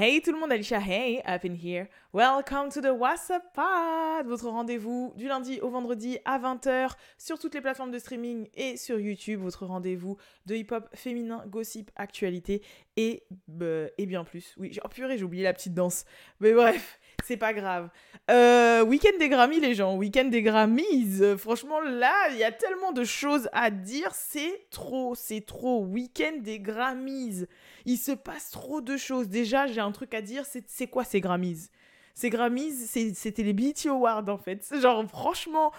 Hey tout le monde, Alicia, hey, up in here. Welcome to the WhatsApp Pod, votre rendez-vous du lundi au vendredi à 20h sur toutes les plateformes de streaming et sur YouTube, votre rendez-vous de hip-hop féminin, gossip, actualité et, bah, et bien plus. Oui, oh purée, j'ai oublié la petite danse. Mais bref, c'est pas grave. Euh, week-end des Grammys, les gens. Week-end des Grammys. Franchement, là, il y a tellement de choses à dire. C'est trop, c'est trop. Week-end des Grammys. Il se passe trop de choses. Déjà, j'ai un truc à dire. C'est quoi ces Grammys? Ces Grammys, c'était les BET Awards, en fait. Genre, franchement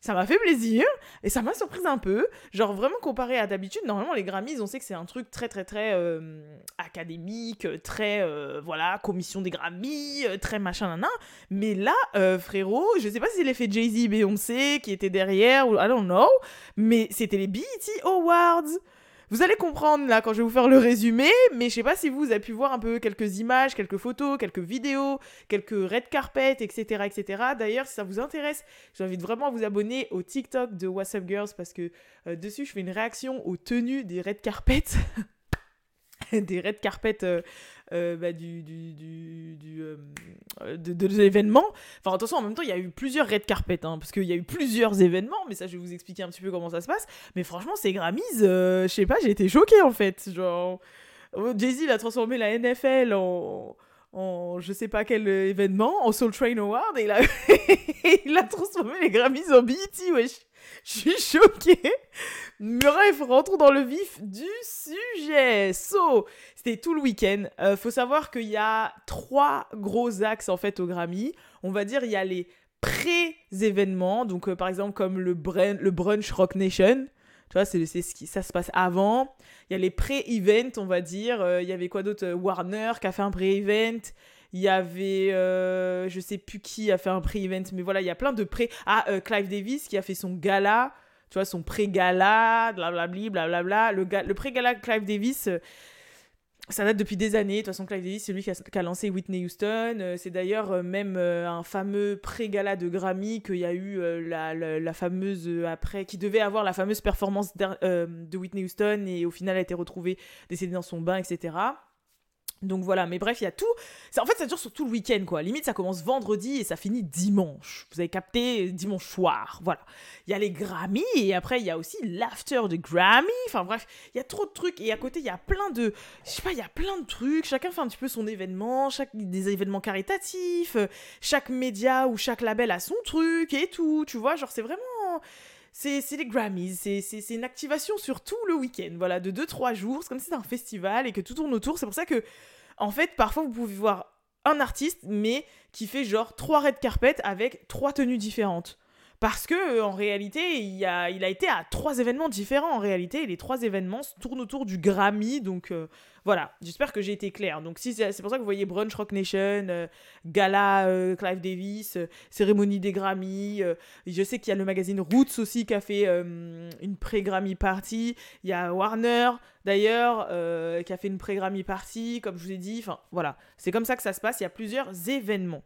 ça m'a fait plaisir et ça m'a surprise un peu. Genre vraiment comparé à d'habitude, normalement les Grammys, on sait que c'est un truc très très très euh, académique, très euh, voilà, commission des Grammys, euh, très machin nana. Mais là, frérot, je sais pas si c'est l'effet Jay-Z Beyoncé qui était derrière ou I don't know, mais c'était les BET Awards. Vous allez comprendre là quand je vais vous faire le résumé, mais je sais pas si vous avez pu voir un peu quelques images, quelques photos, quelques vidéos, quelques red carpet, etc. etc. D'ailleurs, si ça vous intéresse, j'invite vraiment à vous abonner au TikTok de WhatsApp Girls parce que euh, dessus, je fais une réaction aux tenues des red carpet. des red carpet euh, euh, bah, du, du, du, euh, de, l'événement. Enfin, attention, en même temps, il y a eu plusieurs red carpet, hein, parce qu'il y a eu plusieurs événements, mais ça, je vais vous expliquer un petit peu comment ça se passe. Mais franchement, ces Grammys, je sais pas, j'ai été choquée en fait. Genre, Jay-Z, il a transformé la NFL en en je sais pas quel événement, en Soul Train Award, et il a, il a transformé les Grammys en BET, wesh. Je suis choquée. Bref, rentrons dans le vif du sujet. So, c'était tout le week-end. Euh, faut savoir qu'il y a trois gros axes en fait au Grammy. On va dire il y a les pré-événements, donc euh, par exemple comme le, le brunch Rock Nation. Tu vois, c'est ce qui ça se passe avant. Il y a les pré-events, on va dire. Euh, il y avait quoi d'autre? Warner qui a fait un pré-event. Il y avait, je sais plus qui a fait un pré-event, mais voilà, il y a plein de pré. Ah, Clive Davis qui a fait son gala tu vois, son pré-gala, blablabli, blablabla. Le, le pré-gala Clive Davis, euh, ça date depuis des années. De toute façon, Clive Davis, c'est lui qui a, lancé Whitney Houston. Euh, c'est d'ailleurs euh, même un fameux pré-gala de Grammy qu'il y a eu la, la, fameuse après, qui devait avoir la fameuse performance de Whitney Houston et au final a été retrouvée décédée dans son bain, etc. Donc voilà, mais bref, il y a tout. En fait, ça dure sur tout le week-end, quoi. Limite, ça commence vendredi et ça finit dimanche. Vous avez capté dimanche soir. Voilà. Il y a les Grammy et après, il y a aussi l'after de Grammy. Enfin bref, il y a trop de trucs. Et à côté, il y a plein de. Je sais pas, il y a plein de trucs. Chacun fait un petit peu son événement, chaque... des événements caritatifs. Chaque média ou chaque label a son truc et tout. Tu vois, genre, c'est vraiment c'est les Grammys, c'est une activation sur tout le week-end, voilà, de 2-3 jours, c'est comme si c'était un festival et que tout tourne autour, c'est pour ça que, en fait, parfois vous pouvez voir un artiste, mais qui fait genre 3 red carpet avec 3 tenues différentes. Parce que euh, en réalité, il a, il a été à trois événements différents en réalité, et les trois événements tournent autour du Grammy, donc euh, voilà, j'espère que j'ai été clair. Donc si c'est pour ça que vous voyez Brunch Rock Nation, euh, Gala Clive Davis, cérémonie des Grammy, je sais qu'il y a le magazine Roots aussi qui a fait une pré-Grammy party, il y a Warner d'ailleurs qui a fait une pré-Grammy party, comme je vous ai dit, enfin voilà, c'est comme ça que ça se passe, il y a plusieurs événements.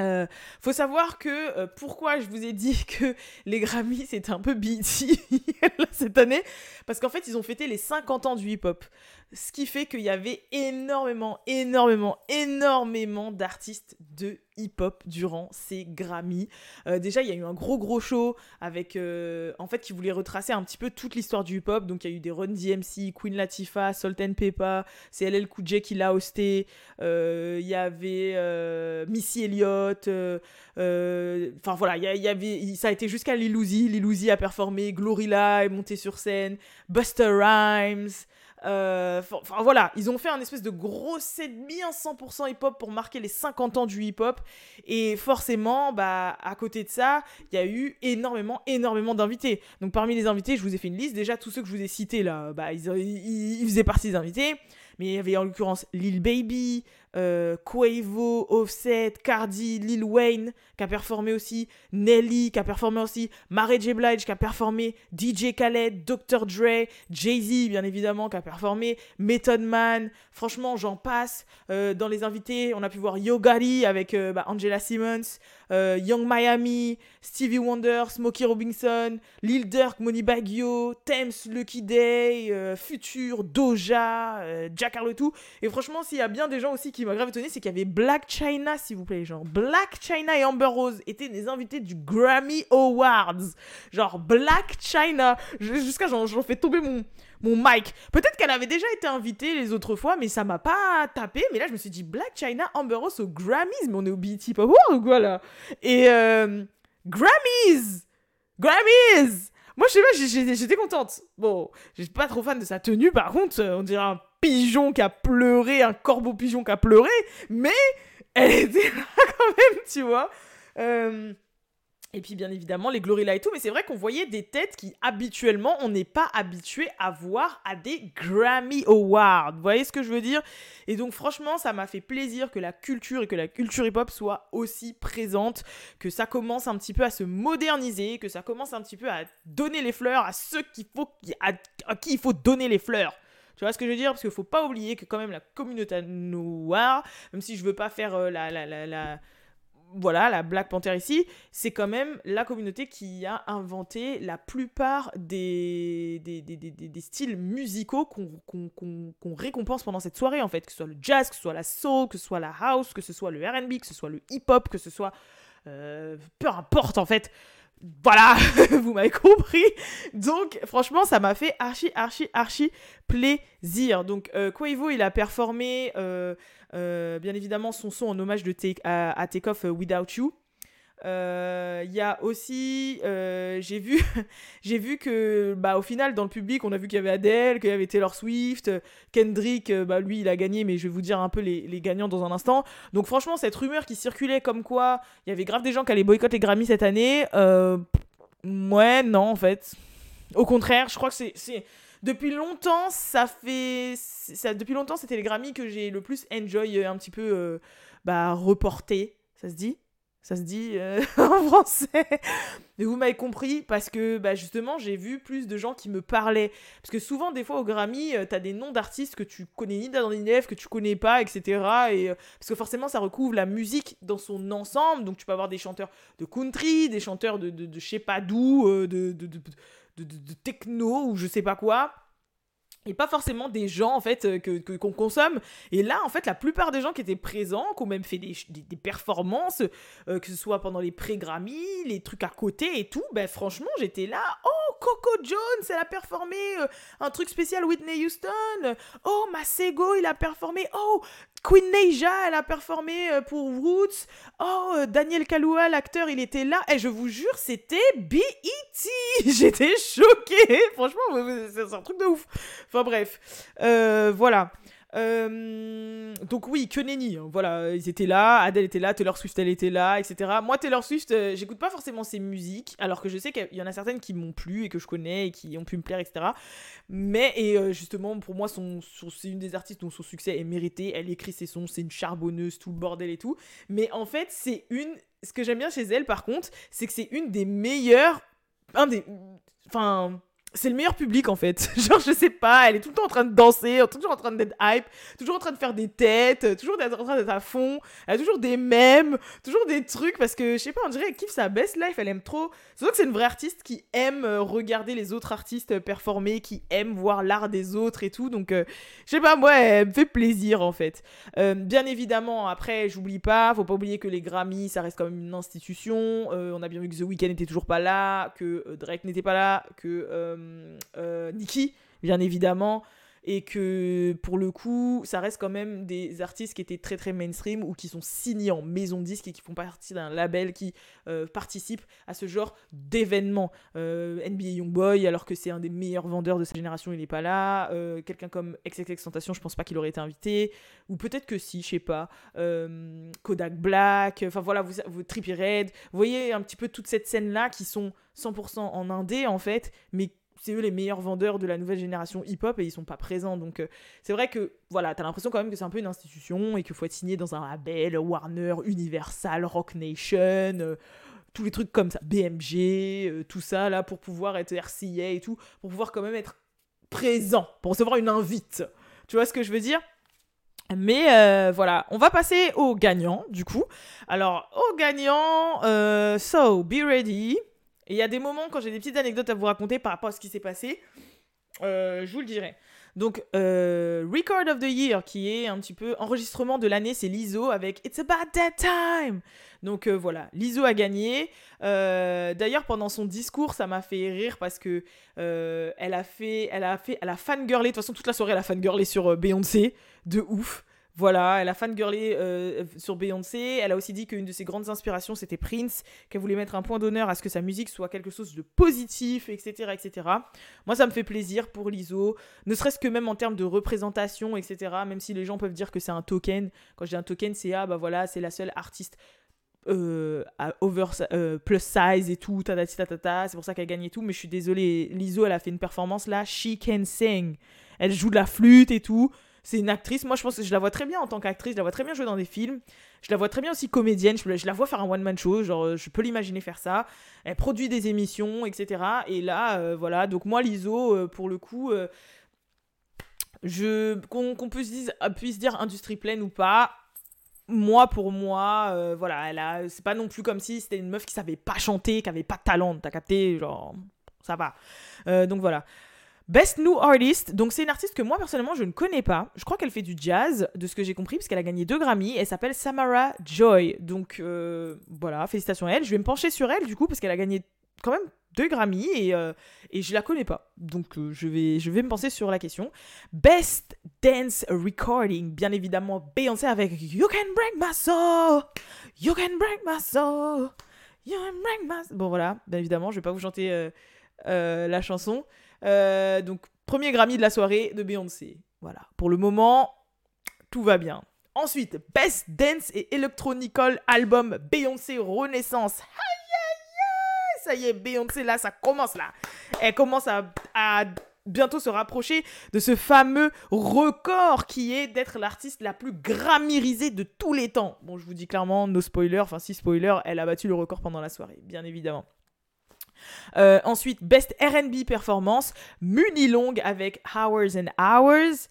Euh, faut savoir que euh, pourquoi je vous ai dit que les Grammys c'était un peu BT cette année? Parce qu'en fait ils ont fêté les 50 ans du hip-hop ce qui fait qu'il y avait énormément énormément énormément d'artistes de hip-hop durant ces Grammys. Euh, déjà, il y a eu un gros gros show avec, euh, en fait, qui voulait retracer un petit peu toute l'histoire du hip-hop. Donc, il y a eu des Run DMC, Queen Latifah, Sultan Peppa, c'est LL Cool J qui l'a hosté. Euh, il y avait Missy Elliott. Enfin voilà, il y, avait, ça a été jusqu'à. Lil Uzi a performé, Glorilla est monté sur scène, Buster Rhymes. Euh, enfin voilà, ils ont fait un espèce de gros set bien 100% hip-hop pour marquer les 50 ans du hip-hop. Et forcément, bah, à côté de ça, il y a eu énormément, énormément d'invités. Donc parmi les invités, je vous ai fait une liste. Déjà, tous ceux que je vous ai cités là, bah, ils, ils faisaient partie des invités. Mais il y avait en l'occurrence Lil Baby, euh, Quavo, Offset, Cardi, Lil Wayne qui a performé aussi, Nelly qui a performé aussi, Mary J. Blige qui a performé, DJ Khaled, Dr. Dre, Jay-Z bien évidemment qui a performé, Method Man, franchement j'en passe. Euh, dans les invités, on a pu voir Yo avec euh, bah, Angela Simmons, euh, Young Miami, Stevie Wonder, Smokey Robinson, Lil Durk, Money Baggio, Thames, Lucky Day, euh, Future, Doja, euh, Jack Harlow, Et franchement, s'il y a bien des gens aussi qui m'ont grave étonné, c'est qu'il y avait Black China, s'il vous plaît. Genre, Black China et Amber Rose étaient des invités du Grammy Awards. Genre, Black China. Jusqu'à j'en fais tomber mon, mon mic. Peut-être qu'elle avait déjà été invitée les autres fois, mais ça m'a pas tapé. Mais là, je me suis dit, Black China, Amber Rose au Grammys? Mais on est au BET Pop ou quoi, là? Et euh, Grammys Grammys Moi, je sais pas, j'étais contente. Bon, j'étais pas trop fan de sa tenue, par contre, on dirait un pigeon qui a pleuré, un corbeau pigeon qui a pleuré, mais elle était là quand même, tu vois. Euh, et puis bien évidemment les Glory et tout, mais c'est vrai qu'on voyait des têtes qui habituellement on n'est pas habitué à voir à des Grammy Awards. Vous voyez ce que je veux dire? Et donc franchement ça m'a fait plaisir que la culture et que la culture hip-hop soit aussi présente, que ça commence un petit peu à se moderniser, que ça commence un petit peu à donner les fleurs à ceux faut, à, qui il faut donner les fleurs. Tu vois ce que je veux dire? Parce qu'il faut pas oublier que quand même la communauté noire, même si je veux pas faire euh, la, la, la, voilà, la Black Panther ici, c'est quand même la communauté qui a inventé la plupart des, des, des, des styles musicaux qu'on récompense pendant cette soirée, en fait. Que ce soit le jazz, que ce soit la soul, que ce soit la house, que ce soit le RB, que ce soit le hip-hop, que ce soit... Euh, peu importe, en fait voilà, vous m'avez compris. Donc, franchement, ça m'a fait archi, archi, archi plaisir. Donc, euh, Quavo, il a performé, euh, euh, bien évidemment, son son en hommage take, à, Take Off Without You. Il y a aussi, j'ai vu, j'ai vu que, bah, au final, dans le public, on a vu qu'il y avait Adele, qu'il y avait Taylor Swift, Kendrick, bah, lui, il a gagné, mais je vais vous dire un peu les, les, gagnants dans un instant. Donc, franchement, cette rumeur qui circulait comme quoi il y avait grave des gens qui allaient boycotter les Grammy cette année, ouais, non, en fait. Au contraire, je crois que c'est depuis longtemps, ça fait. Ça, depuis longtemps, c'était les Grammy que j'ai le plus enjoy, euh, un petit peu euh, bah, reporté. Ça se dit Ça se dit euh, en français. Mais vous m'avez compris parce que bah, justement, j'ai vu plus de gens qui me parlaient. Parce que souvent, des fois, au Grammy, t'as des noms d'artistes que tu connais ni dans les que tu connais pas, etc. Et, parce que forcément, ça recouvre la musique dans son ensemble. Donc, tu peux avoir des chanteurs de country, des chanteurs de, de, de je sais pas d'où, de, de de, techno ou je sais pas quoi et pas forcément des gens en fait euh, que qu'on consomme. Et là en fait la plupart des gens qui étaient présents qui ont même fait des, performances euh, que ce soit pendant les pré-Grammy les trucs à côté et tout ben franchement j'étais là oh Coco Jones elle a performé euh, un truc spécial Whitney Houston. Oh Masego il a performé. Oh Queen Neija, elle a performé euh, pour Roots. Oh, euh, Daniel Kaluuya, l'acteur, il était là. Et je vous jure, c'était BET. J'étais choquée. Franchement, c'est un truc de ouf. Enfin bref, euh, voilà. Euh, donc oui, que nenni, hein. voilà, ils étaient là, Adele était là, Taylor Swift elle était là, etc. Moi Taylor Swift, euh, j'écoute pas forcément ses musiques, alors que je sais qu'il y en a certaines qui m'ont plu et que je connais et qui ont pu me plaire, etc. Mais et euh, justement pour moi c'est une des artistes dont son succès est mérité. Elle écrit ses sons, c'est une charbonneuse, tout le bordel et tout. Mais en fait c'est une, ce que j'aime bien chez elle par contre, c'est que c'est une des meilleures, un des, enfin c'est le meilleur public en fait. Genre, je sais pas, elle est tout le temps en train de danser, toujours en train d'être hype, toujours en train de faire des têtes, toujours en train d'être à fond. Elle a toujours des mèmes, toujours des trucs parce que je sais pas, on dirait qu'elle kiffe sa best life, elle aime trop. Vrai que c'est une vraie artiste qui aime euh, regarder les autres artistes performer, qui aime voir l'art des autres et tout. Donc, euh, je sais pas, moi, elle me fait plaisir en fait. Euh, bien évidemment, après, j'oublie pas, faut pas oublier que les Grammys, ça reste quand même une institution. on a bien vu que The Weeknd était toujours pas là, que Drake n'était pas là, que euh, euh, Nicki, bien évidemment et que pour le coup, ça reste quand même des artistes qui étaient très très mainstream ou qui sont signés en maison disque et qui font partie d'un label qui euh, participe à ce genre d'événements. NBA Youngboy, alors que c'est un des meilleurs vendeurs de sa génération, il n'est pas là. Quelqu'un comme XXX Tentation, je pense pas qu'il aurait été invité. Ou peut-être que si, je sais pas. Kodak Black, enfin voilà, vous, vous Trippie Red. Vous voyez un petit peu toute cette scène-là qui sont 100% en indé en fait, mais c'est eux les meilleurs vendeurs de la nouvelle génération hip-hop et ils sont pas présents. Donc euh, c'est vrai que voilà, t'as l'impression quand même que c'est un peu une institution et qu'il faut être signé dans un label, Warner, Universal, Rock Nation, euh, tous les trucs comme ça, BMG, euh, tout ça là pour pouvoir être RCA et tout, pour pouvoir quand même être présent, pour recevoir une invite. Tu vois ce que je veux dire? Mais voilà, on va passer au gagnant, du coup. Alors, au gagnant, so, be ready. Et il y a des moments, quand j'ai des petites anecdotes à vous raconter par rapport à ce qui s'est passé, euh, je vous le dirai. Donc, Record of the Year, qui est un petit peu enregistrement de l'année, c'est l'ISO avec It's About That Time. Donc voilà, l'ISO a gagné. D'ailleurs, pendant son discours, ça m'a fait rire parce que elle a fait, elle a fait, elle a fangirlé. De toute façon, toute la soirée, elle a fangirlé sur Beyoncé de ouf. Voilà, elle a fangirlé euh, sur Beyoncé. Elle a aussi dit qu'une de ses grandes inspirations, c'était Prince, qu'elle voulait mettre un point d'honneur à ce que sa musique soit quelque chose de positif, etc., etc. Moi, ça me fait plaisir pour l'ISO, ne serait-ce que même en termes de représentation, etc., même si les gens peuvent dire que c'est un token. Quand je dis un token, c'est, ah, bah voilà, c'est la seule artiste euh, over, euh, plus size et tout, ta c'est pour ça qu'elle a gagné tout, mais je suis désolée, l'ISO, elle a fait une performance là, she can sing. Elle joue de la flûte et tout. C'est une actrice. Moi, je pense que je la vois très bien en tant qu'actrice. Je la vois très bien jouer dans des films. Je la vois très bien aussi comédienne. Je, la vois faire un one-man show. Genre, je peux l'imaginer faire ça. Elle produit des émissions, etc. Et là, euh, voilà. Donc, moi, l'ISO, euh, pour le coup, euh, qu'on puisse, dire, puisse dire pleine ou pas. Moi, pour moi, voilà, elle c'est pas non plus comme si c'était une meuf qui savait pas chanter, qui avait pas de talent. T'as capté, genre, ça va. donc voilà. Best New Artist, donc c'est une artiste que moi personnellement je ne connais pas. Je crois qu'elle fait du jazz, de ce que j'ai compris, parce qu'elle a gagné deux Grammy. Elle s'appelle Samara Joy. Donc euh, voilà, félicitations à elle. Je vais me pencher sur elle du coup, parce qu'elle a gagné quand même deux Grammy et, euh, et je la connais pas. Donc euh, je, vais, je vais me pencher sur la question. Best Dance Recording, bien évidemment Beyoncé avec You Can Break My Soul, You Can Break My Soul, You Can Break My Soul. Bon voilà, bien évidemment, je vais pas vous chanter la chanson. Euh, donc, premier Grammy de la soirée de Beyoncé. Voilà. Pour le moment, tout va bien. Ensuite, Best Dance et Electronical Album Beyoncé Renaissance. Ça y est, Beyoncé, là, ça commence là. Elle commence à, à bientôt se rapprocher de ce fameux record qui est d'être l'artiste la plus grammirisée de tous les temps. Bon, je vous dis clairement, no spoiler, enfin si spoiler, elle a battu le record pendant la soirée, bien évidemment. Euh, ensuite, Best RB Performance, Long avec Hours and Hours.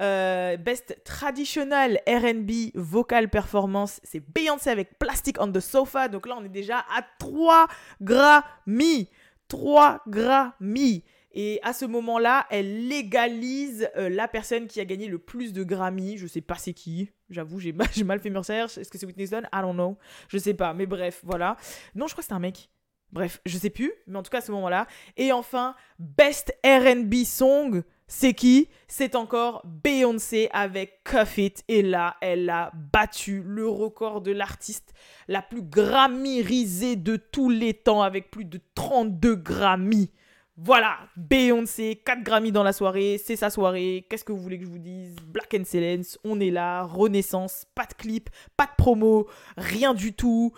Euh, best Traditional RB Vocal Performance, c'est Beyoncé avec Plastic on the Sofa. Donc là, on est déjà à 3 Grammy. 3 Grammy. Et à ce moment-là, elle légalise euh, la personne qui a gagné le plus de Grammy. Je sais pas c'est qui. J'avoue, j'ai mal, mal fait mes recherches. Est-ce que c'est Whitney Houston? I don't know. Je sais pas. Mais bref, voilà. Non, je crois que c'est un mec. Bref, je sais plus, mais en tout cas à ce moment-là. Et enfin, Best RB Song, c'est qui? C'est encore Beyoncé avec Cuff It. Et là, elle a battu le record de l'artiste la plus grammirisée de tous les temps avec plus de 32 Grammy. Voilà, Beyoncé, 4 Grammy dans la soirée, c'est sa soirée. Qu'est-ce que vous voulez que je vous dise? Black Excellence, on est là, Renaissance, pas de clip, pas de promo, rien du tout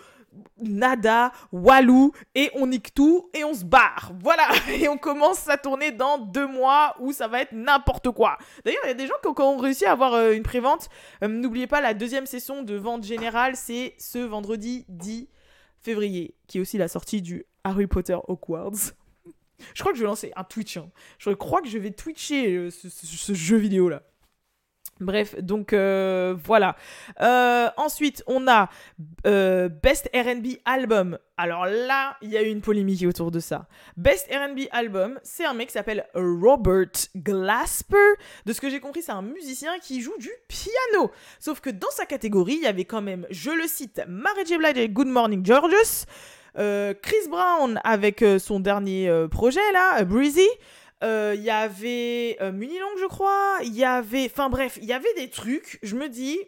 nada, walou, et on nique tout et on se barre. Voilà, et on commence sa tournée dans deux mois où ça va être n'importe quoi. D'ailleurs, il y a des gens qui ont, réussi à avoir euh, une prévente. Euh, n'oubliez pas, la deuxième session de vente générale, c'est ce vendredi 10 février, qui est aussi la sortie du Harry Potter Hogwarts. Je crois que je vais lancer un Twitch. Hein. Je crois que je vais twitcher euh, ce jeu vidéo là. Bref, donc euh, voilà. Euh, ensuite, on a euh, Best RB Album. Alors là, il y a eu une polémique autour de ça. Best RB Album, c'est un mec qui s'appelle Robert Glasper. De ce que j'ai compris, c'est un musicien qui joue du piano. Sauf que dans sa catégorie, il y avait quand même, je le cite, Mary J. Blige et Good Morning Georges. Chris Brown avec son dernier projet là, Breezy. Il euh, y avait euh, Munilong, je crois. Il y avait. Enfin bref, il y avait des trucs. Je me dis,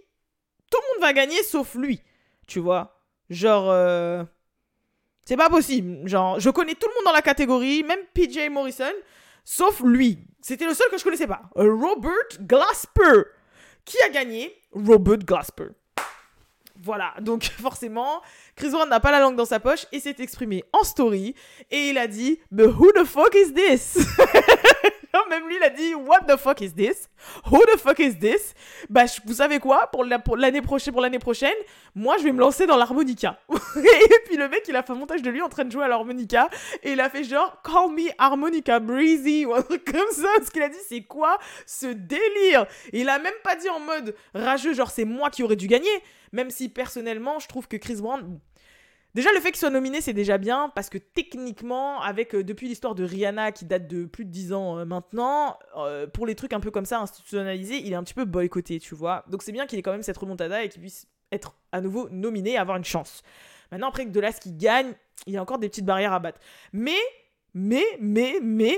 tout le monde va gagner sauf lui. Tu vois Genre. Euh, c'est pas possible. Genre, je connais tout le monde dans la catégorie, même PJ Morrison, sauf lui. C'était le seul que je connaissais pas. Robert Glasper. Qui a gagné? Robert Glasper. Voilà, donc forcément, Chris Brown n'a pas la langue dans sa poche et s'est exprimé en story et il a dit But who the fuck is this? même lui, il a dit What the fuck is this? Who the fuck is this? Bah, vous savez quoi? Pour l'année prochaine, pour l'année prochaine, moi, je vais me lancer dans l'harmonica. et puis le mec, il a fait un montage de lui en train de jouer à l'harmonica et il a fait genre Call me harmonica breezy ou un truc comme ça. Ce qu'il a dit, c'est quoi ce délire? Il a même pas dit en mode rageux, genre c'est moi qui aurais dû gagner. Même si personnellement, je trouve que Chris Brown, Déjà, le fait qu'il soit nominé, c'est déjà bien, parce que techniquement, avec euh, depuis l'histoire de Rihanna qui date de plus de 10 ans euh, maintenant, euh, pour les trucs un peu comme ça institutionnalisés, il est un petit peu boycotté, tu vois. Donc c'est bien qu'il ait quand même cette remontada et qu'il puisse être à nouveau nominé et avoir une chance. Maintenant, après que De qui gagne, il y a encore des petites barrières à battre. Mais, mais, mais, mais,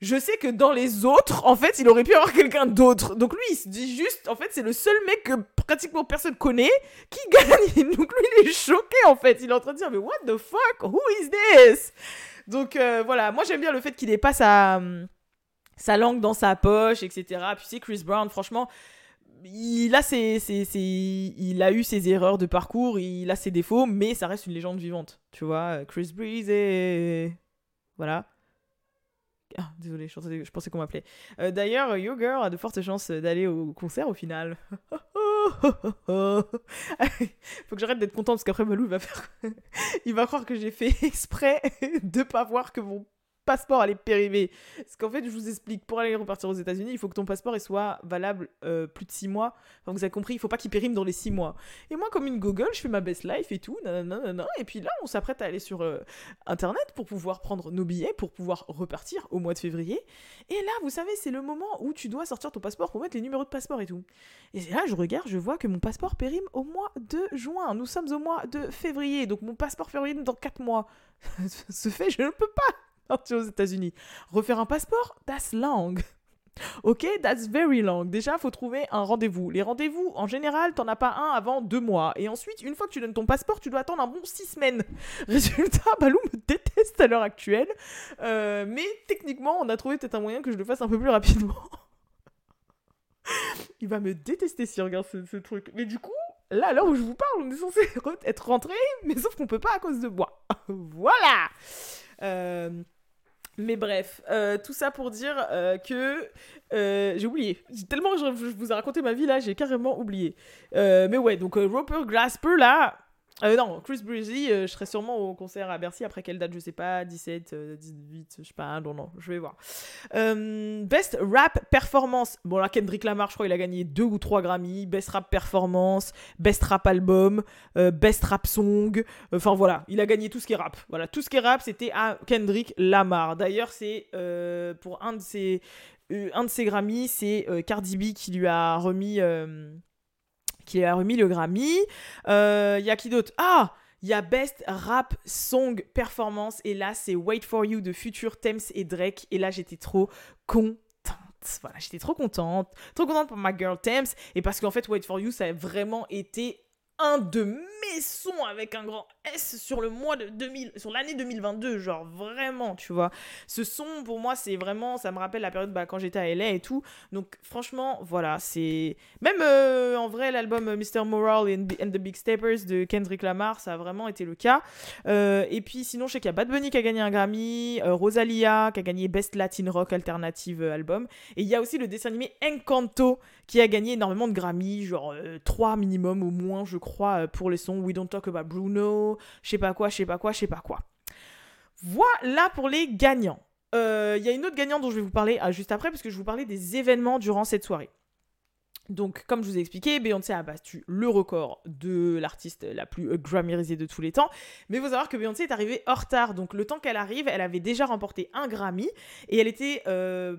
je sais que dans les autres, en fait, il aurait pu avoir quelqu'un d'autre. Donc lui, il se dit juste, en fait, c'est le seul mec que pratiquement personne connaît qui gagne. Donc lui, il est choqué, en fait. Il est en train de dire, mais what the fuck? Who is this? Donc euh, voilà, moi j'aime bien le fait qu'il ait pas sa, sa langue dans sa poche, etc. Puis c'est Chris Brown, franchement, il a, ses, il a eu ses erreurs de parcours, il a ses défauts, mais ça reste une légende vivante. Tu vois, Chris Breeze et... Voilà. Ah, désolé, je, pensais qu'on m'appelait. Euh, d'ailleurs, Yo Girl a de fortes chances d'aller au concert au final. Faut que j'arrête d'être contente parce qu'après Malou il va faire. il va croire que j'ai fait exprès de pas voir que mon passeport allait périmer. Parce qu'en fait, je vous explique, pour aller repartir aux États-Unis, il faut que ton passeport soit valable euh, plus de 6 mois. Enfin, vous avez compris, il faut pas qu'il périme dans les 6 mois. Et moi, comme une Google, je fais ma best life et tout, nanana, et puis là, on s'apprête à aller sur euh, Internet pour pouvoir prendre nos billets, pour pouvoir repartir au mois de février. Et là, vous savez, c'est le moment où tu dois sortir ton passeport pour mettre les numéros de passeport et tout. Et là, je regarde, je vois que mon passeport périme au mois de juin. Nous sommes au mois de février, donc mon passeport périme dans 4 mois. Ce fait, je ne peux pas partir aux États-Unis. Refaire un passeport, that's long. Ok, that's very long. Déjà, faut trouver un rendez-vous. Les rendez-vous, en général, t'en as pas un avant deux mois. Et ensuite, une fois que tu donnes ton passeport, tu dois attendre un bon six semaines. Résultat, Balou me déteste à l'heure actuelle. Euh, mais techniquement, on a trouvé peut-être un moyen que je le fasse un peu plus rapidement. Il va me détester s'il regarde ce, ce, truc. Mais du coup, là, à l'heure où je vous parle, on est censé être rentré, mais sauf qu'on peut pas à cause de moi. voilà. Euh, mais bref, euh, tout ça pour dire euh, que euh, j'ai oublié. Tellement je, je, vous ai raconté ma vie là, j'ai carrément oublié. mais ouais, donc Roper Grasper là, euh, non, Chris Breezy, euh, je serai sûrement au concert à Bercy. Après quelle date, je sais pas, 17, 18, je sais pas, non, non, je vais voir. Euh, best Rap Performance. Bon, là, Kendrick Lamar, je crois, il a gagné deux ou trois Grammy. Best Rap Performance, Best Rap Album, Best Rap Song. Enfin, voilà, il a gagné tout ce qui est rap. Voilà, tout ce qui est rap, c'était à Kendrick Lamar. D'ailleurs, c'est pour un de ses, un de ses Grammy, c'est Cardi B qui lui a remis qui a remis le Grammy. Il euh, y a qui d'autre? Ah! Il y a Best Rap Song Performance. Et là c'est Wait For You de Future Thames et Drake. Et là j'étais trop contente. Voilà, j'étais trop contente, trop contente pour ma girl Thames. Et parce qu'en fait Wait For You ça a vraiment été un de mes sons avec un grand S sur le mois de 2000, sur l'année 2022, genre vraiment, tu vois. Ce son, pour moi, c'est vraiment, ça me rappelle la période bah, quand j'étais à LA et tout. Donc, franchement, voilà, c'est. Même euh, en vrai, l'album euh, Mr. Moral and, the Big Steppers de Kendrick Lamar, ça a vraiment été le cas. Euh, et puis, sinon, je sais qu'il y a Bad Bunny qui a gagné un Grammy, Rosalia qui a gagné Best Latin Rock Alternative Album. Et il y a aussi le dessin animé Encanto qui a gagné énormément de Grammy, genre 3 minimum au moins, je crois, pour les sons We Don't Talk About Bruno, je sais pas quoi, je sais pas quoi, je sais pas quoi. Voilà pour les gagnants. Il euh, y a une autre gagnante dont je vais vous parler ah, juste après, parce que je vous parler des événements durant cette soirée. Donc, comme je vous ai expliqué, Beyoncé a battu le record de l'artiste la plus euh, Grammyisée de tous les temps. Mais il faut savoir que Beyoncé est arrivée en retard. Donc, le temps qu'elle arrive, elle avait déjà remporté un Grammy et elle était euh,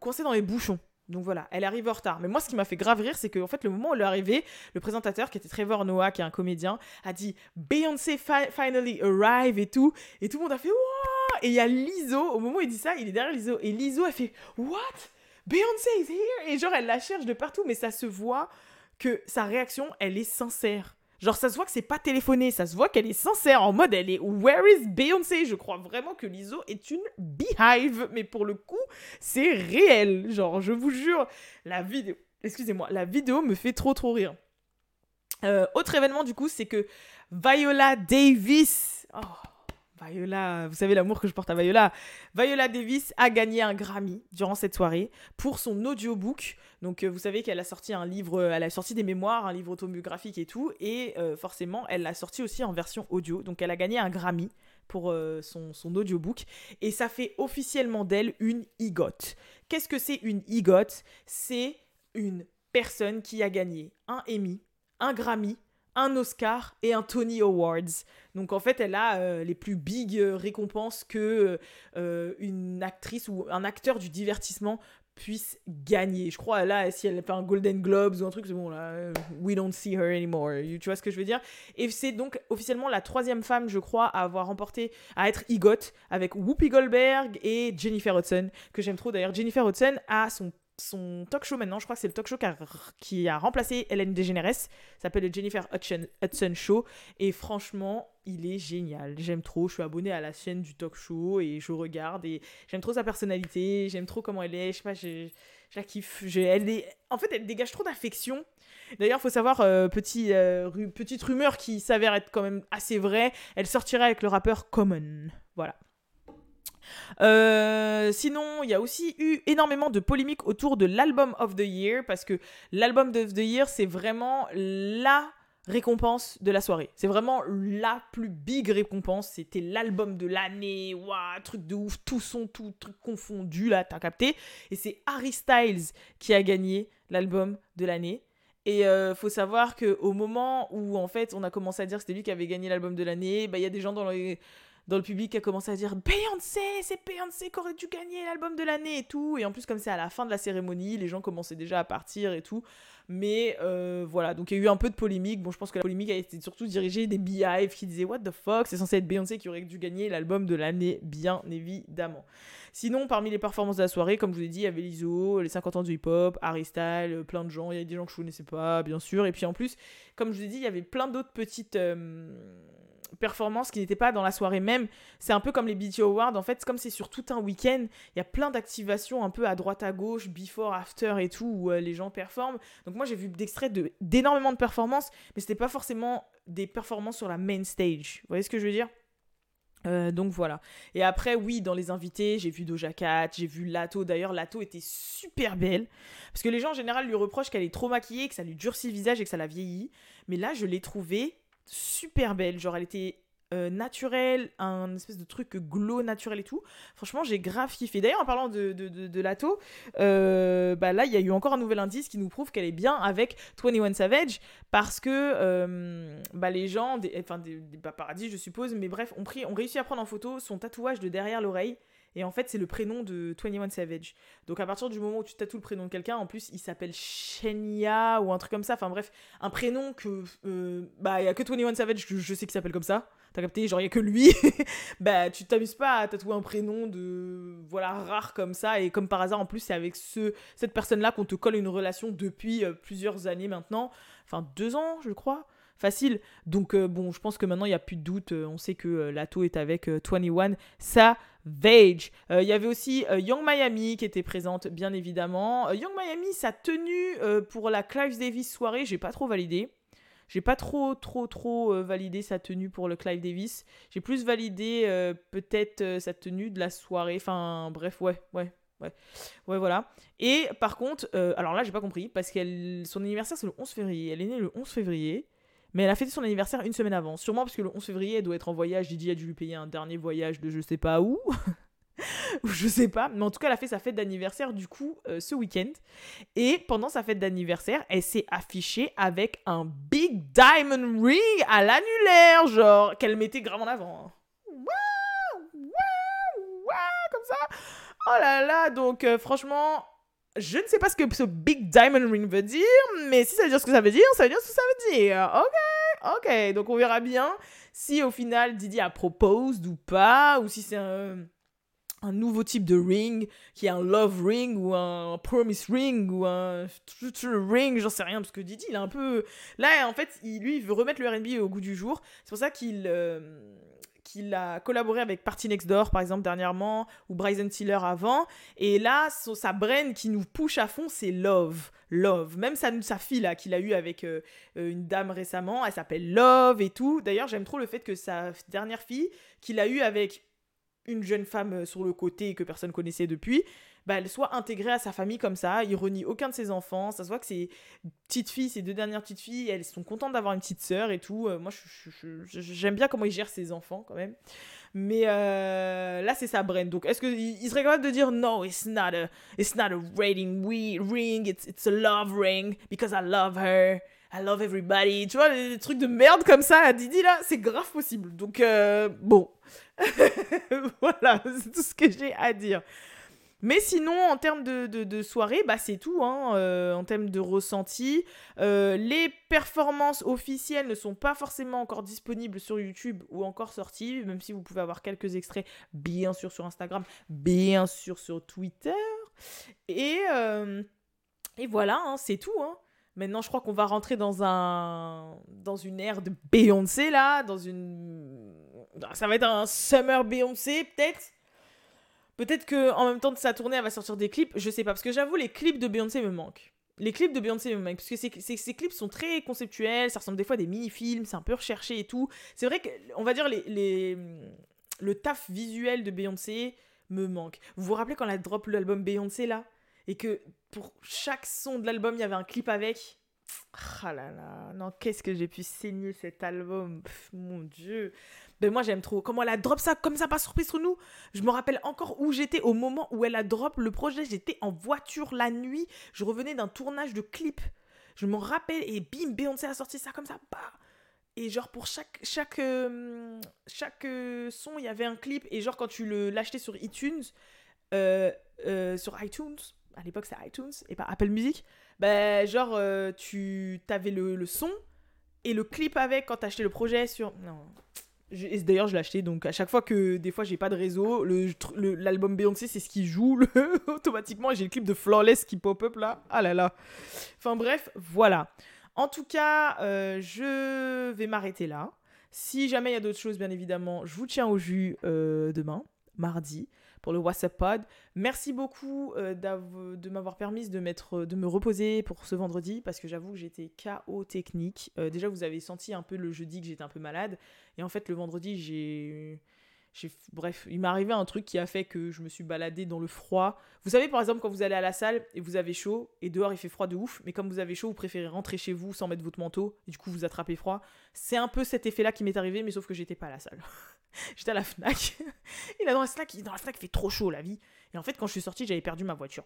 coincée dans les bouchons. Donc voilà, elle arrive en retard. Mais moi, ce qui m'a fait grave rire, c'est qu'en fait, le moment où elle est arrivée, le présentateur, qui était Trevor Noah, qui est un comédien, a dit Beyoncé finally arrive et tout. Et tout le monde a fait Wouah Et il y a Lizzo, au moment où il dit ça, il est derrière Lizzo. Et Lizzo, a fait What Beyoncé is here Et genre, elle la cherche de partout, mais ça se voit que sa réaction, elle est sincère. Genre, ça se voit que c'est pas téléphoné, ça se voit qu'elle est sincère, en mode elle est Where is Beyoncé? Je crois vraiment que Lizzo est une beehive, mais pour le coup, c'est réel. Genre, je vous jure, la vidéo, excusez-moi, la vidéo me fait trop trop rire. Euh, autre événement du coup, c'est que Viola Davis, oh, Viola, vous savez l'amour que je porte à Viola. Viola Davis a gagné un Grammy durant cette soirée pour son audiobook. Donc, euh, vous savez qu'elle a sorti un livre, euh, elle a sorti des mémoires, un livre autobiographique et tout. Et euh, forcément, elle l'a sorti aussi en version audio. Donc, elle a gagné un Grammy pour son, son audiobook. Et ça fait officiellement d'elle une EGOT. Qu'est-ce que c'est une EGOT C'est une personne qui a gagné un Emmy, un Grammy, un Oscar et un Tony Awards. Donc en fait, elle a euh, les plus big euh, récompenses que euh, une actrice ou un acteur du divertissement puisse gagner. Je crois là, si elle fait un Golden Globes ou un truc, c'est bon là, we don't see her anymore. Tu vois ce que je veux dire? Et c'est donc officiellement la troisième femme, je crois, à avoir remporté, à être EGOT avec Whoopi Goldberg et Jennifer Hudson, que j'aime trop d'ailleurs. Jennifer Hudson a son son talk show maintenant, je crois que c'est le talk show qui a, remplacé Hélène DeGeneres, s'appelle le Jennifer Hudson, Show, et franchement, il est génial, j'aime trop, je suis abonnée à la chaîne du talk show, et je regarde, et j'aime trop sa personnalité, j'aime trop comment elle est, je sais pas, je, la kiffe, elle en fait, elle dégage trop d'affection, D'ailleurs, il faut savoir, euh, petit, euh, petite rumeur qui s'avère être quand même assez vraie, elle sortira avec le rappeur Common. Voilà. Euh, sinon, il y a aussi eu énormément de polémiques autour de l'album of the year parce que l'album of the year, c'est vraiment la récompense de la soirée. C'est vraiment la plus big récompense. C'était l'album de l'année. Waouh, truc de ouf, tout son, tout truc confondu là, t'as capté. Et c'est Harry Styles qui a gagné l'album de l'année. Et euh, faut savoir que au moment où en fait on a commencé à dire que c'était lui qui avait gagné l'album de l'année, bah il y a des gens dans les dans le public a commencé à dire Beyoncé, c'est Beyoncé qui aurait dû gagner l'album de l'année et tout. Et en plus, comme c'est à la fin de la cérémonie, les gens commençaient déjà à partir et tout. Mais euh, voilà, donc il y a eu un peu de polémique. Bon, je pense que la polémique a été surtout dirigée des Beehive qui disaient What the fuck, c'est censé être Beyoncé qui aurait dû gagner l'album de l'année, bien évidemment. Sinon, parmi les performances de la soirée, comme je vous ai dit, il y avait l'ISO, les 50 ans du hip-hop, Harry Styles, plein de gens. Il y avait des gens que je connaissais pas, bien sûr. Et puis en plus, comme je vous ai dit, il y avait plein d'autres petites. Euh, performances qui n'étaient pas dans la soirée même. C'est un peu comme les BT Awards. En fait, comme c'est sur tout un week-end, il y a plein d'activations un peu à droite à gauche, before, after et tout, où euh, les gens performent. Donc moi, j'ai vu d'extraits d'énormément de, performances, mais c'était pas forcément des performances sur la main stage. Vous voyez ce que je veux dire? Euh, donc voilà. Et après, oui, dans les invités, j'ai vu Doja Cat, j'ai vu Lato. D'ailleurs, Lato était super belle. Parce que les gens en général lui reprochent qu'elle est trop maquillée, que ça lui durcit le visage et que ça la vieillit. Mais là, je l'ai trouvée super belle. Genre, elle était euh, naturelle, un espèce de truc glow naturel et tout. Franchement, j'ai grave kiffé. D'ailleurs, en parlant de, de, de, Lato, euh, bah là, il y a eu encore un nouvel indice qui nous prouve qu'elle est bien avec 21 Savage parce que euh, bah, les gens, enfin des, des paradis, je suppose, mais bref, ont, pris, ont réussi à prendre en photo son tatouage de derrière l'oreille. Et en fait, c'est le prénom de 21 Savage. Donc à partir du moment où tu tatoues le prénom de quelqu'un, en plus, il s'appelle Shenya ou un truc comme ça. Enfin bref, un prénom que... Euh, bah, il n'y a que 21 Savage je sais qu'il s'appelle comme ça. T'as capté? Genre, il n'y a que lui. bah, tu t'amuses pas à tatouer un prénom de... Voilà, rare comme ça. Et comme par hasard, en plus, c'est avec ce, cette personne-là qu'on te colle une relation depuis euh, plusieurs années maintenant. Enfin, deux ans, je crois facile. Donc euh, bon, je pense que maintenant il n'y a plus de doute. on sait que Lato est avec 21 ça Vage. Euh, il y avait aussi euh, Young Miami qui était présente, bien évidemment. Euh, Young Miami, sa tenue pour la Clive Davis soirée, j'ai pas trop validé. J'ai pas trop, trop, trop validé sa tenue pour le Clive Davis. J'ai plus validé peut-être sa tenue de la soirée. Enfin, bref, ouais, ouais, ouais. Voilà. Et par contre, alors là, j'ai pas compris, parce que son anniversaire, c'est le 11 février. Elle est née le 11 février. Mais elle a fêté son anniversaire une semaine avant. Sûrement parce que le 11 février, elle doit être en voyage. Didi a dû lui payer un dernier voyage de je sais pas où. Je sais pas. Mais en tout cas, elle a fait sa fête d'anniversaire du coup euh, ce week-end. Et pendant sa fête d'anniversaire, elle s'est affichée avec un big diamond ring à l'annulaire. Genre, qu'elle mettait grave en avant. Waouh Waouh Waouh Comme ça. Oh là là. Donc, euh, franchement, je ne sais pas ce que ce Big Diamond Ring veut dire, mais si ça veut dire ce que ça veut dire, ça veut dire ce que ça veut dire. Ok, ok. Donc on verra bien si au final Didi a proposed ou pas, ou si c'est un, un, nouveau type de ring, qui est un love ring ou un promise ring ou un future ring, j'en sais rien, parce que Didi il est un peu... Là en fait, il, lui il veut remettre le RB au goût du jour. C'est pour ça qu'il... Euh, qu'il a collaboré avec Party Next Door, par exemple, dernièrement, ou Bryson Tiller avant. Et là, sa brain qui nous push à fond, c'est Love. Love. Même sa, sa fille, là, qu'il a eu avec euh, euh, une dame récemment, elle s'appelle Love et tout. D'ailleurs, j'aime trop le fait que sa dernière fille, qu'il a eu avec une jeune femme euh, sur le côté que personne connaissait depuis, bah, elle soit intégrée à sa famille comme ça, il renie aucun de ses enfants, ça se voit que ses petites filles, ses deux dernières petites filles, elles sont contentes d'avoir une petite sœur et tout. Euh, moi, j'aime bien comment il gère ses enfants quand même. Mais euh, là, c'est sa brain. Donc, est-ce qu'il il serait capable de dire no, it's not a, it's not a rating ring, it's, it's a love ring because I love her. I love everybody. Tu vois, les, trucs de merde comme ça à Didi, là, c'est grave possible. Donc, euh, bon. voilà, c'est tout ce que j'ai à dire. Mais sinon, en termes de, de, soirée, bah, c'est tout. Hein, euh, en termes de ressenti, euh, les performances officielles ne sont pas forcément encore disponibles sur YouTube ou encore sorties, même si vous pouvez avoir quelques extraits, bien sûr sur Instagram, bien sûr sur Twitter. Et, euh, et voilà, hein, c'est tout. Hein. Maintenant, je crois qu'on va rentrer dans un dans une ère de Beyoncé là, dans une ça va être un summer Beyoncé peut-être? Peut-être que en même temps de sa tournée, elle va sortir des clips. Je sais pas. Parce que j'avoue, les clips de Beyoncé me manquent. Les clips de Beyoncé me manquent. Parce que ces, clips sont très conceptuels. Ça ressemble des fois à des mini-films. C'est un peu recherché et tout. C'est vrai que, on va dire, les, le taf visuel de Beyoncé me manque. Vous vous rappelez quand elle drop l'album Beyoncé là? Et que pour chaque son de l'album, il y avait un clip avec? Ah là là, non, qu'est-ce que j'ai pu saigner cet album? Mon dieu ben moi j'aime trop. Comment elle a drop ça comme ça, pas surprise sur nous. Je me rappelle encore où j'étais au moment où elle a drop le projet. J'étais en voiture la nuit. Je revenais d'un tournage de clip. Je me rappelle et bim, Beyoncé a sorti ça comme ça. Bah. Et genre pour chaque chaque euh, chaque euh, son, il y avait un clip. Et genre quand tu l'achetais sur iTunes, euh, sur iTunes, à l'époque c'était iTunes et pas Apple Music, ben genre tu t'avais le, le son et le clip avec quand t'achetais le projet sur non D'ailleurs, je l'ai acheté, donc à chaque fois que des fois j'ai pas de réseau, l'album Beyoncé c'est ce qui joue automatiquement. J'ai le clip de Flawless qui pop-up là. Ah là là. Enfin bref, voilà. En tout cas, euh, je vais m'arrêter là. Si jamais il y a d'autres choses, bien évidemment, je vous tiens au jus euh, demain, mardi pour le WhatsApp Pod. Merci beaucoup euh, de m'avoir permis de, mettre, de me reposer pour ce vendredi parce que j'avoue que j'étais KO technique. Euh, déjà, vous avez senti un peu le jeudi que j'étais un peu malade. Et en fait, le vendredi, j'ai. Bref, il m'est arrivé un truc qui a fait que je me suis baladée dans le froid. Vous savez, par exemple, quand vous allez à la salle et vous avez chaud, et dehors il fait froid de ouf, mais comme vous avez chaud, vous préférez rentrer chez vous sans mettre votre manteau, et du coup vous attrapez froid. C'est un peu cet effet-là qui m'est arrivé, mais sauf que j'étais pas à la salle. J'étais à la Fnac. et là, dans la Fnac, dans la Fnac, il fait trop chaud, la vie. Et en fait, quand je suis sortie, j'avais perdu ma voiture.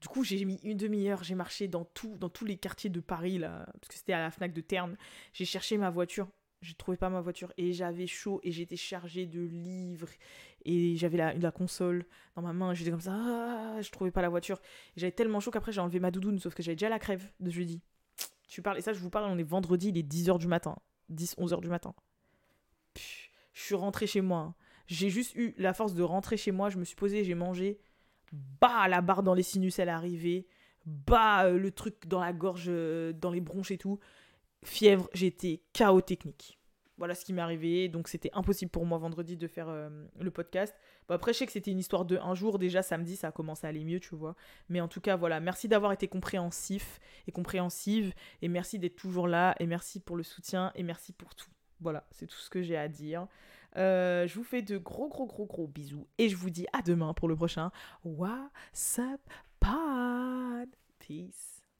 Du coup, j'ai mis une demi-heure, j'ai marché dans, tout, dans tous les quartiers de Paris, là, parce que c'était à la Fnac de Terne. J'ai cherché ma voiture. Je trouvais pas ma voiture. Et j'avais chaud et j'étais chargée de livres. Et j'avais la, la console dans ma main. J'étais comme ça. Ah, je trouvais pas la voiture. J'avais tellement chaud qu'après, j'ai enlevé ma doudoune. Sauf que j'avais déjà la crève de jeudi. Tu parles, et ça, je vous parle, on est vendredi, il est 10h du matin. 10, 11h du matin je suis rentrée chez moi. Hein. J'ai juste eu la force de rentrer chez moi, je me suis posée, j'ai mangé. Bah, la barre dans les sinus, elle est arrivée. Bah, euh, le truc dans la gorge, euh, dans les bronches et tout. Fièvre, j'étais chaos technique. Voilà ce qui m'est arrivé. Donc, c'était impossible pour moi vendredi de faire euh, le podcast. Bon, après, je sais que c'était une histoire de un jour. Déjà, samedi, ça a commencé à aller mieux, tu vois. Mais en tout cas, voilà. Merci d'avoir été compréhensif et compréhensive. Et merci d'être toujours là. Et merci pour le soutien. Et merci pour tout. Voilà, c'est tout ce que j'ai à dire. Euh, je vous fais de gros, gros, gros, gros bisous. Et je vous dis à demain pour le prochain What's Up. Peace.